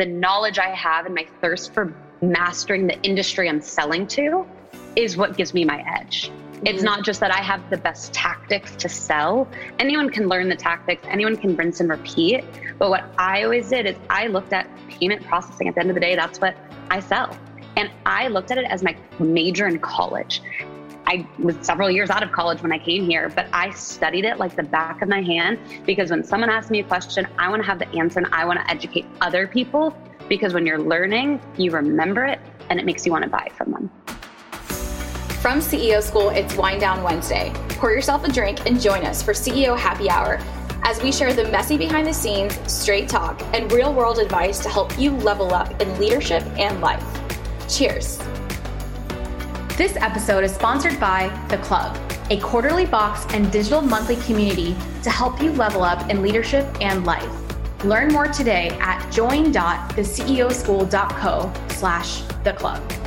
the knowledge I have and my thirst for mastering the industry I'm selling to is what gives me my edge. It's mm-hmm. not just that I have the best tactics to sell. Anyone can learn the tactics, anyone can rinse and repeat. But what I always did is I looked at payment processing. At the end of the day, that's what I sell. And I looked at it as my major in college. I was several years out of college when I came here, but I studied it like the back of my hand because when someone asks me a question, I want to have the answer and I want to educate other people because when you're learning, you remember it and it makes you want to buy from them. From CEO School, it's Wind Down Wednesday. Pour yourself a drink and join us for CEO Happy Hour as we share the messy behind the scenes, straight talk, and real world advice to help you level up in leadership and life. Cheers. This episode is sponsored by The Club, a quarterly box and digital monthly community to help you level up in leadership and life. Learn more today at join.theceoschool.co slash the club.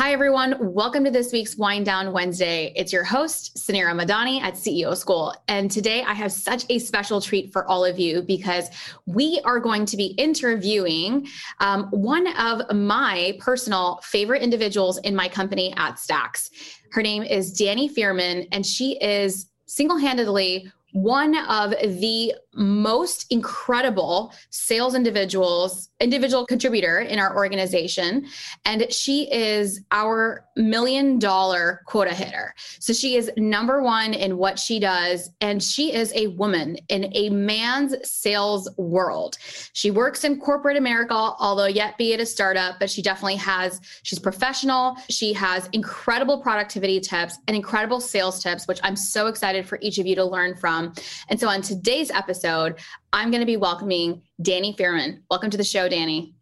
Hi, everyone. Welcome to this week's Wind Down Wednesday. It's your host, Suneera Madhani at CEO School. And today I have such a special treat for all of you because we are going to be interviewing um, one of my personal favorite individuals in my company at Stax. Her name is Danny Fearman, and she is single handedly one of the most incredible sales individuals, individual contributor in our organization. And she is our million dollar quota hitter. So she is number one in what she does. And she is a woman in a man's sales world. She works in corporate America, although yet be it a startup, but she definitely has, she's professional. She has incredible productivity tips and incredible sales tips, which I'm so excited for each of you to learn from. And so on today's episode, episode, I'm going to be welcoming Danny Fearman. Welcome to the show, Danny.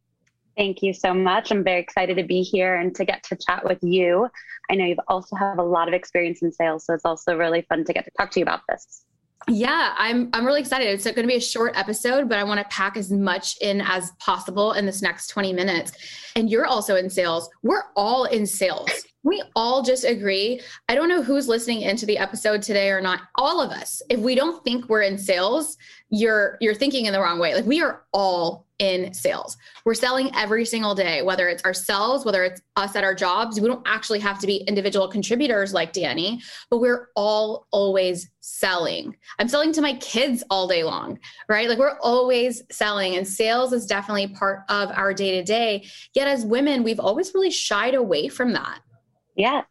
Thank you so much. I'm very excited to be here and to get to chat with you. I know you've also have a lot of experience in sales, so it's also really fun to get to talk to you about this. Yeah, I'm I'm really excited. It's going to be a short episode, but I want to pack as much in as possible in this next 20 minutes. And you're also in sales. We're all in sales. We all just agree. I don't know who's listening into the episode today or not. All of us. If we don't think we're in sales, you're you're thinking in the wrong way. Like we are all in sales. We're selling every single day, whether it's ourselves, whether it's us at our jobs. We don't actually have to be individual contributors like Danny, but we're all always selling. I'm selling to my kids all day long, right? Like we're always selling, and sales is definitely part of our day to day. Yet as women, we've always really shied away from that. Yeah.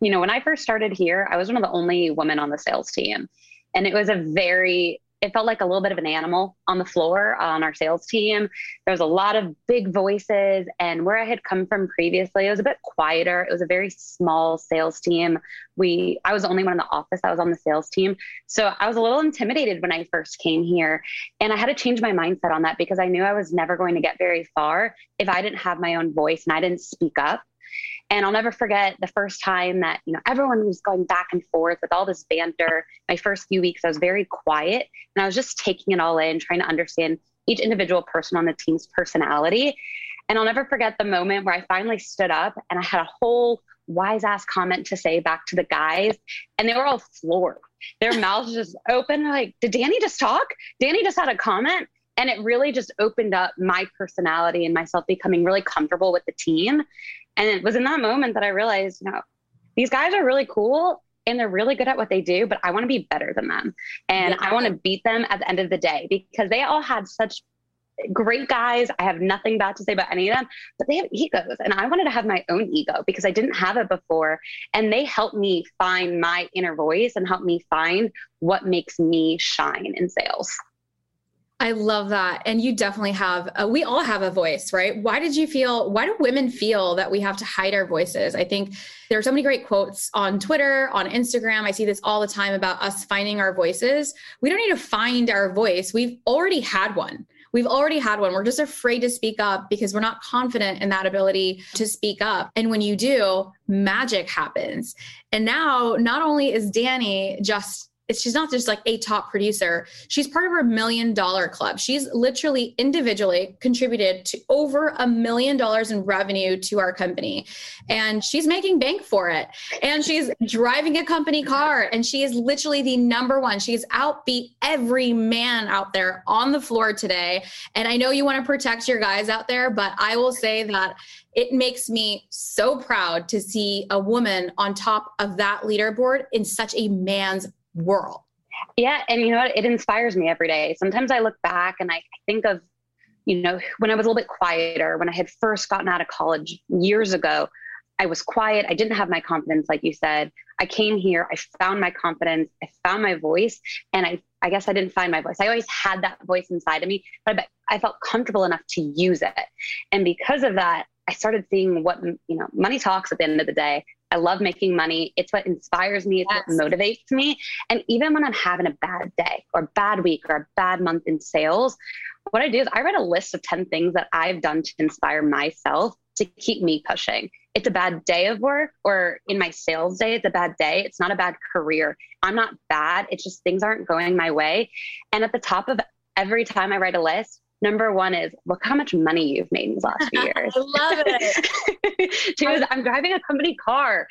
You know, when I first started here, I was one of the only women on the sales team. And it was a very it felt like a little bit of an animal on the floor on our sales team. There was a lot of big voices, and where I had come from previously, it was a bit quieter. It was a very small sales team. We, I was the only one in the office that was on the sales team, so I was a little intimidated when I first came here, and I had to change my mindset on that because I knew I was never going to get very far if I didn't have my own voice and I didn't speak up. And I'll never forget the first time that, you know, everyone was going back and forth with all this banter. My first few weeks, I was very quiet and I was just taking it all in, trying to understand each individual person on the team's personality. And I'll never forget the moment where I finally stood up and I had a whole wise ass comment to say back to the guys. And they were all floored. Their mouths just open, like, did Danny just talk? Danny just had a comment. And it really just opened up my personality and myself becoming really comfortable with the team. And it was in that moment that I realized, you know, these guys are really cool and they're really good at what they do, but I want to be better than them. And yeah. I want to beat them at the end of the day because they all had such great guys. I have nothing bad to say about any of them, but they have egos. And I wanted to have my own ego because I didn't have it before. And they helped me find my inner voice and help me find what makes me shine in sales. I love that. And you definitely have, a, we all have a voice, right? Why did you feel, why do women feel that we have to hide our voices? I think there are so many great quotes on Twitter, on Instagram. I see this all the time about us finding our voices. We don't need to find our voice. We've already had one. We've already had one. We're just afraid to speak up because we're not confident in that ability to speak up. And when you do, magic happens. And now, not only is Danny just she's not just like a top producer. She's part of our million dollar club. She's literally individually contributed to over a million dollars in revenue to our company. And she's making bank for it. And she's driving a company car. And she is literally the number one. She's outbeat every man out there on the floor today. And I know you want to protect your guys out there, but I will say that it makes me so proud to see a woman on top of that leaderboard in such a man's world. Yeah. And you know what? It inspires me every day. Sometimes I look back and I think of, you know, when I was a little bit quieter, when I had first gotten out of college years ago, I was quiet. I didn't have my confidence, like you said. I came here, I found my confidence, I found my voice, and I, I guess I didn't find my voice. I always had that voice inside of me, but I felt comfortable enough to use it. And because of that, I started seeing what, you know, money talks at the end of the day. I love making money. It's what inspires me. It's yes. what motivates me. And even when I'm having a bad day or bad week or a bad month in sales, what I do is I write a list of 10 things that I've done to inspire myself to keep me pushing. It's a bad day of work, or in my sales day, it's a bad day. It's not a bad career. I'm not bad. It's just things aren't going my way. And at the top of every time I write a list, Number one is look how much money you've made in the last few years. I love it. Two is I'm driving a company car.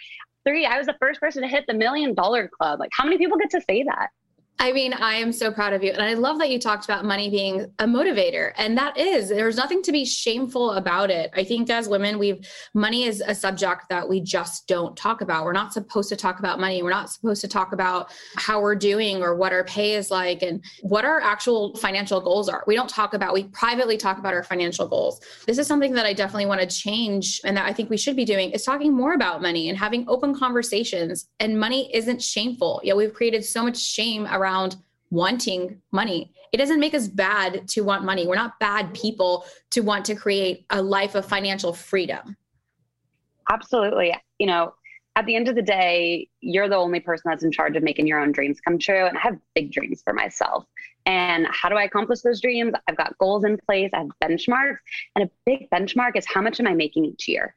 Three, I was the first person to hit the million dollar club. Like, how many people get to say that? I mean, I am so proud of you. And I love that you talked about money being a motivator. And that is, there's nothing to be shameful about it. I think as women, we've money is a subject that we just don't talk about. We're not supposed to talk about money. We're not supposed to talk about how we're doing or what our pay is like and what our actual financial goals are. We don't talk about, we privately talk about our financial goals. This is something that I definitely want to change and that I think we should be doing is talking more about money and having open conversations. And money isn't shameful. Yeah, we've created so much shame around around wanting money. It doesn't make us bad to want money. We're not bad people to want to create a life of financial freedom. Absolutely. You know, at the end of the day, you're the only person that's in charge of making your own dreams come true. And I have big dreams for myself. And how do I accomplish those dreams? I've got goals in place, I have benchmarks. And a big benchmark is how much am I making each year?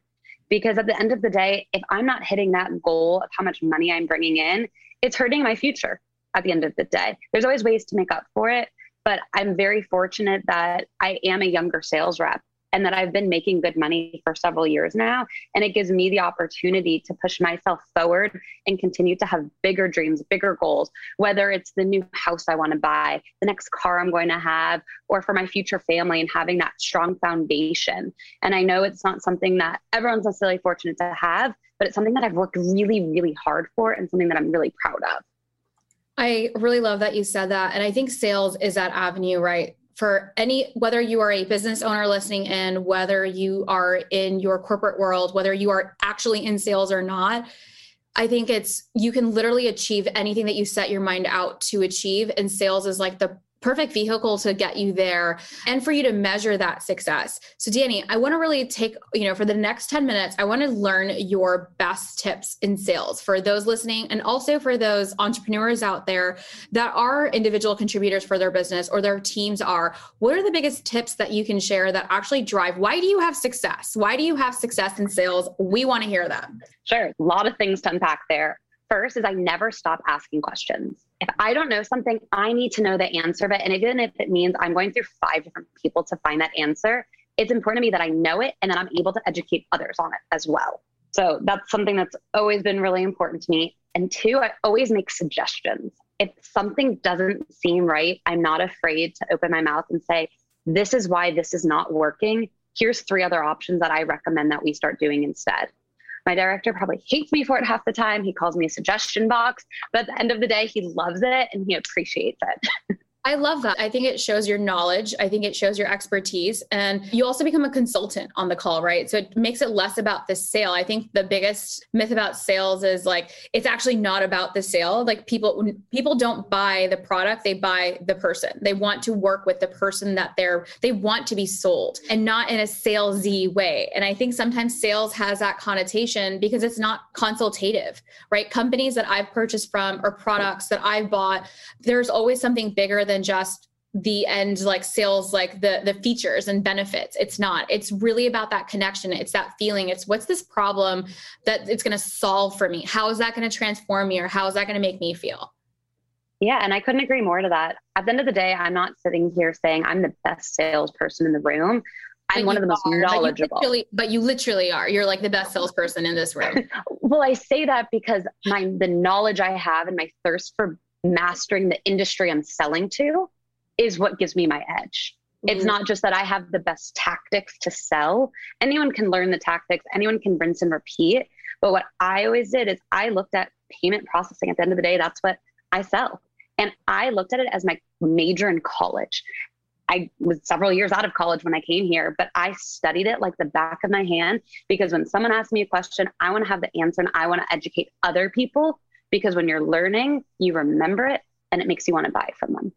Because at the end of the day, if I'm not hitting that goal of how much money I'm bringing in, it's hurting my future at the end of the day. There's always ways to make up for it, but I'm very fortunate that I am a younger sales rep and that I've been making good money for several years now. And it gives me the opportunity to push myself forward and continue to have bigger dreams, bigger goals, whether it's the new house I want to buy, the next car I'm going to have, or for my future family and having that strong foundation. And I know it's not something that everyone's necessarily fortunate to have, but it's something that I've worked really, really hard for and something that I'm really proud of. I really love that you said that. And I think sales is that avenue, right? For any, whether you are a business owner listening in, whether you are in your corporate world, whether you are actually in sales or not, I think it's you can literally achieve anything that you set your mind out to achieve. And sales is like the perfect vehicle to get you there and for you to measure that success. So Danny, I want to really take, you know, for the next 10 minutes, I want to learn your best tips in sales for those listening and also for those entrepreneurs out there that are individual contributors for their business or their teams are. What are the biggest tips that you can share that actually drive why do you have success? Why do you have success in sales? We want to hear them. Sure. A lot of things to unpack there first is I never stop asking questions. If I don't know something, I need to know the answer of it. And even if it means I'm going through five different people to find that answer, it's important to me that I know it and that I'm able to educate others on it as well. So that's something that's always been really important to me. And two, I always make suggestions. If something doesn't seem right, I'm not afraid to open my mouth and say, this is why this is not working. Here's three other options that I recommend that we start doing instead. My director probably hates me for it half the time. He calls me a suggestion box, but at the end of the day, he loves it and he appreciates it. I love that. I think it shows your knowledge. I think it shows your expertise. And you also become a consultant on the call, right? So it makes it less about the sale. I think the biggest myth about sales is like it's actually not about the sale. Like people people don't buy the product, they buy the person. They want to work with the person that they're they want to be sold and not in a salesy way. And I think sometimes sales has that connotation because it's not consultative, right? Companies that I've purchased from or products that I've bought, there's always something bigger than than just the end like sales like the the features and benefits it's not it's really about that connection it's that feeling it's what's this problem that it's going to solve for me how is that going to transform me or how is that going to make me feel Yeah, and I couldn't agree more to that. At the end of the day, I'm not sitting here saying I'm the best salesperson in the room. I'm one of the most are, knowledgeable. But you, but you, literally are. You're like the best salesperson in this room. well, I say that because my the knowledge I have and my thirst for mastering the industry I'm selling to is what gives me my edge. Mm-hmm. It's not just that I have the best tactics to sell. Anyone can learn the tactics, anyone can rinse and repeat. But what I always did is I looked at payment processing. At the end of the day, that's what I sell. And I looked at it as my major in college. I was several years out of college when I came here, but I studied it like the back of my hand because when someone asks me a question, I want to have the answer and I want to educate other people because when you're learning, you remember it and it makes you want to buy from them.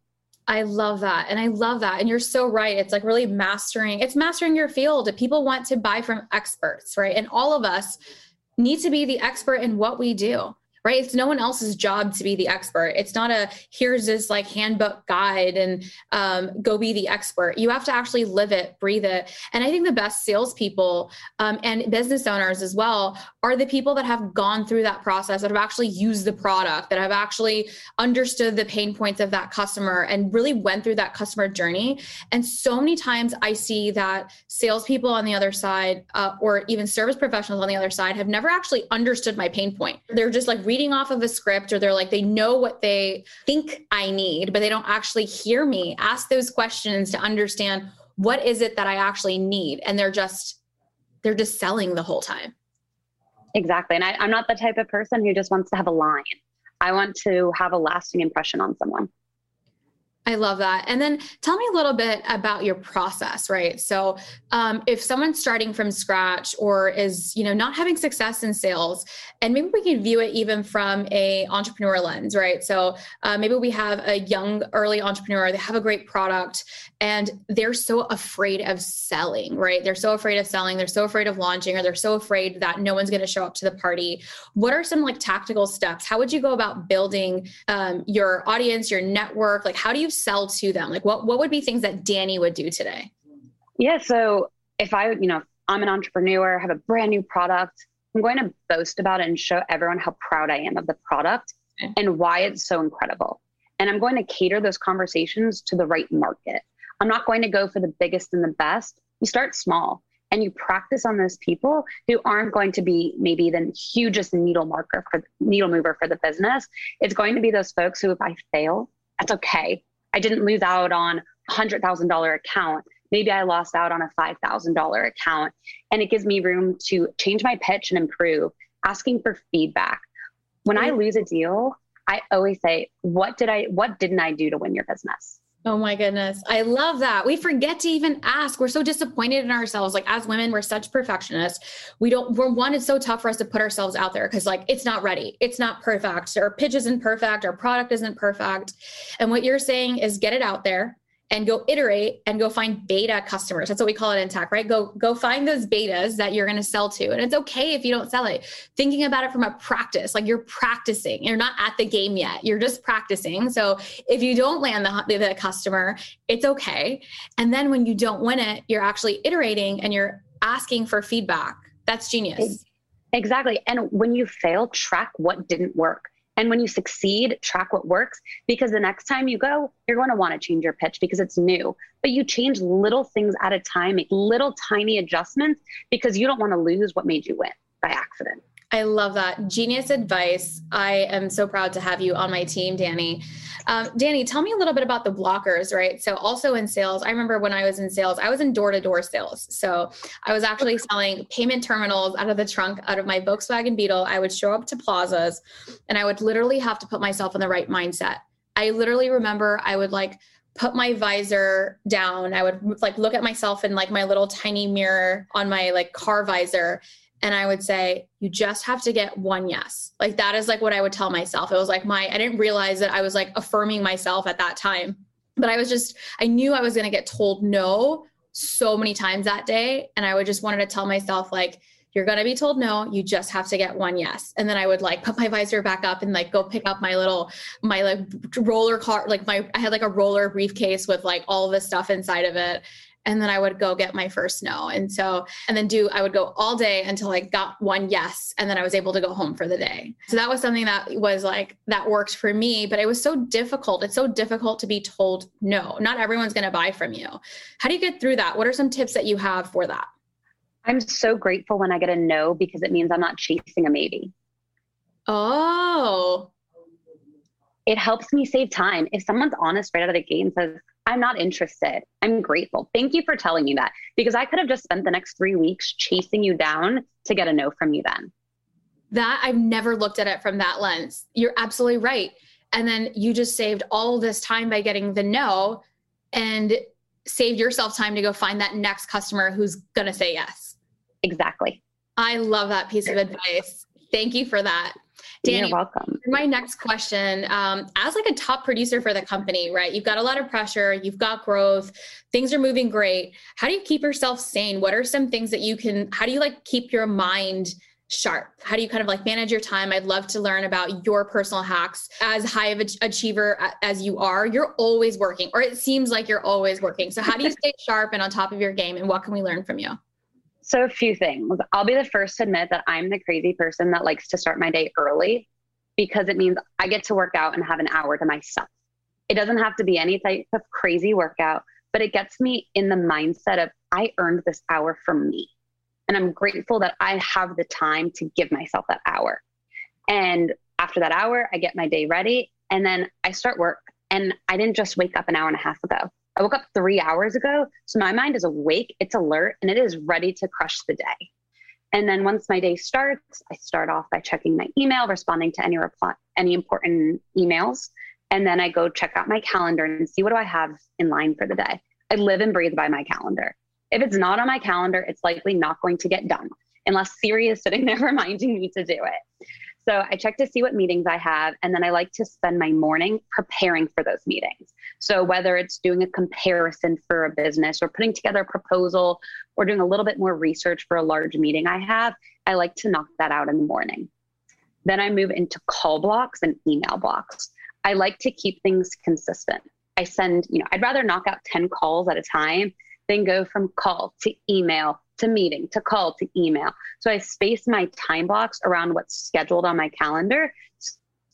I love that. And I love that. And you're so right. It's like really mastering, it's mastering your field. People want to buy from experts, right? And all of us need to be the expert in what we do right? It's no one else's job to be the expert. It's not a here's this like handbook guide and um, go be the expert. You have to actually live it, breathe it. And I think the best salespeople um, and business owners as well are the people that have gone through that process, that have actually used the product, that have actually understood the pain points of that customer and really went through that customer journey. And so many times I see that salespeople on the other side, uh, or even service professionals on the other side, have never actually understood my pain point. They're just like reading off of a script or they're like they know what they think I need, but they don't actually hear me ask those questions to understand what is it that I actually need. And they're just they're just selling the whole time. Exactly. And I, I'm not the type of person who just wants to have a line. I want to have a lasting impression on someone. I love that. And then tell me a little bit about your process, right? So, um, if someone's starting from scratch or is, you know, not having success in sales, and maybe we can view it even from a entrepreneur lens, right? So, uh, maybe we have a young early entrepreneur, they have a great product, and they're so afraid of selling, right? They're so afraid of selling, they're so afraid of launching, or they're so afraid that no one's going to show up to the party. What are some like tactical steps? How would you go about building um, your audience, your network? Like, how do you sell to them? Like what what would be things that Danny would do today? Yeah, so if I, you know, I'm an entrepreneur, have a brand new product, I'm going to boast about it and show everyone how proud I am of the product okay. and why it's so incredible. And I'm going to cater those conversations to the right market. I'm not going to go for the biggest and the best. You start small and you practice on those people who aren't going to be maybe the hugest needle marker for needle mover for the business. It's going to be those folks who, if I fail, that's okay. I didn't lose out on a hundred thousand dollar account. Maybe I lost out on a five thousand dollar account, and it gives me room to change my pitch and improve. Asking for feedback. When I mm-hmm. lose a deal, I always say, "What did I? What didn't I do to win your business?" Oh my goodness. I love that. We forget to even ask. We're so disappointed in ourselves. Like as women, we're such perfectionists. We don't, we're one, it's so tough for us to put ourselves out there because like it's not ready. It's not perfect. Our pitch isn't perfect. Our product isn't perfect. And what you're saying is get it out there and go iterate and go find beta customers. That's what we call it in tech, right? Go go find those betas that you're going to sell to. And it's okay if you don't sell it. Thinking about it from a practice, like you're practicing. You're not at the game yet. You're just practicing. So if you don't land the, the customer, it's okay. And then when you don't win it, you're actually iterating and you're asking for feedback. That's genius. Exactly. And when you fail, track what didn't work and when you succeed, track what works because the next time you go, you're going to want to change your pitch because it's new. But you change little things at a time, make little tiny adjustments because you don't want to lose what made you win by accident. I love that. Genius advice. I am so proud to have you on my team, Danny. Um, Danny, tell me a little bit about the blockers, right? So, also in sales, I remember when I was in sales, I was in door to door sales. So, I was actually selling payment terminals out of the trunk out of my Volkswagen Beetle. I would show up to plazas and I would literally have to put myself in the right mindset. I literally remember I would like, put my visor down i would like look at myself in like my little tiny mirror on my like car visor and I would say, you just have to get one yes. Like that is like what I would tell myself. It was like my, I didn't realize that I was like affirming myself at that time, but I was just, I knew I was going to get told no so many times that day. And I would just wanted to tell myself, like, you're going to be told no you just have to get one yes and then i would like put my visor back up and like go pick up my little my like roller car like my i had like a roller briefcase with like all this stuff inside of it and then I would go get my first no. And so, and then do, I would go all day until I got one yes. And then I was able to go home for the day. So that was something that was like, that worked for me, but it was so difficult. It's so difficult to be told no. Not everyone's going to buy from you. How do you get through that? What are some tips that you have for that? I'm so grateful when I get a no because it means I'm not chasing a maybe. Oh, it helps me save time. If someone's honest right out of the gate and says, I'm not interested, I'm grateful. Thank you for telling me that because I could have just spent the next three weeks chasing you down to get a no from you then. That I've never looked at it from that lens. You're absolutely right. And then you just saved all this time by getting the no and saved yourself time to go find that next customer who's going to say yes. Exactly. I love that piece of advice. Thank you for that. Danny, You're welcome. My next question, um, as like a top producer for the company, right? You've got a lot of pressure, you've got growth, things are moving great. How do you keep yourself sane? What are some things that you can? How do you like keep your mind? sharp? How do you kind of like manage your time? I'd love to learn about your personal hacks. As high of an achiever as you are, you're always working, or it seems like you're always working. So, how do you stay sharp and on top of your game? And what can we learn from you? So, a few things. I'll be the first to admit that I'm the crazy person that likes to start my day early because it means I get to work out and have an hour to myself. It doesn't have to be any type of crazy workout, but it gets me in the mindset of I earned this hour for me. And I'm grateful that I have the time to give myself that hour. And after that hour, I get my day ready and then I start work. And I didn't just wake up an hour and a half ago. I woke up three hours ago. So my mind is awake, it's alert, and it is ready to crush the day. And then once my day starts, I start off by checking my email, responding to any reply, any important emails. And then I go check out my calendar and see what do I have in line for the day. I live and breathe by my calendar. If it's not on my calendar, it's likely not going to get done unless Siri is sitting there reminding me to do it. So I check to see what meetings I have, and then I like to spend my morning preparing for those meetings. So whether it's doing a comparison for a business or putting together a proposal or doing a little bit more research for a large meeting I have, I like to knock that out in the morning. Then I move into call blocks and email blocks. I like to keep things consistent. I send, you know, I'd rather knock out 10 calls at a time than go from call to email to meeting to call to email. So I space my time blocks around what's scheduled on my calendar.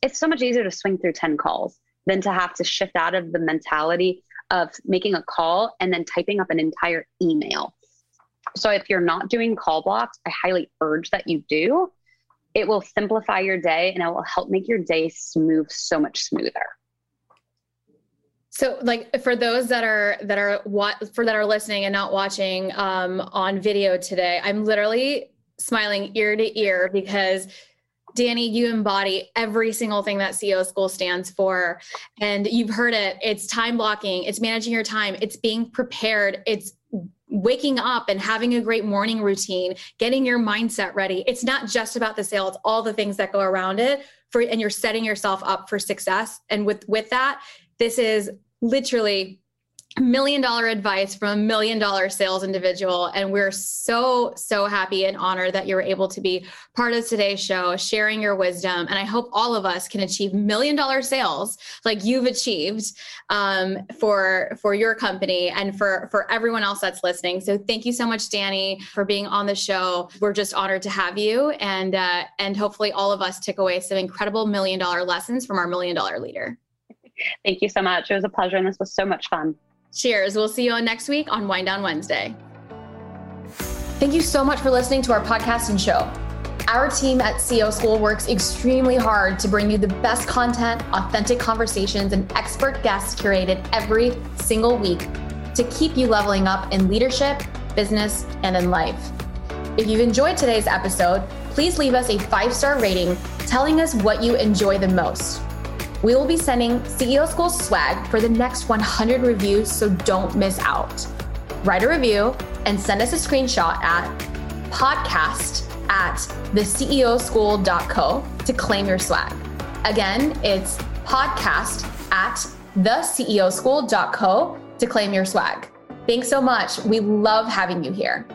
It's so much easier to swing through 10 calls than to have to shift out of the mentality of making a call and then typing up an entire email. So if you're not doing call blocks, I highly urge that you do. It will simplify your day and it will help make your day smooth so much smoother. So, like for those that are that are what for that are listening and not watching um, on video today, I'm literally smiling ear to ear because Danny, you embody every single thing that CEO School stands for. And you've heard it. It's time blocking, it's managing your time, it's being prepared, it's waking up and having a great morning routine, getting your mindset ready. It's not just about the sale, it's all the things that go around it for and you're setting yourself up for success. And with with that, this is literally million dollar advice from a million dollar sales individual. And we're so, so happy and honored that you were able to be part of today's show, sharing your wisdom. And I hope all of us can achieve million dollar sales like you've achieved um, for, for your company and for, for everyone else that's listening. So thank you so much, Danny, for being on the show. We're just honored to have you. And, uh, and hopefully all of us took away some incredible million dollar lessons from our million dollar leader. Thank you so much. It was a pleasure, and this was so much fun. Cheers. We'll see you on next week on Wind Down Wednesday. Thank you so much for listening to our podcast and show. Our team at CEO School works extremely hard to bring you the best content, authentic conversations, and expert guests curated every single week to keep you leveling up in leadership, business, and in life. If you've enjoyed today's episode, please leave us a five star rating telling us what you enjoy the most. We will be sending CEO School swag for the next 100 reviews, so don't miss out. Write a review and send us a screenshot at podcast at theceoschool.co to claim your swag. Again, it's podcast at theceoschool.co to claim your swag. Thanks so much. We love having you here.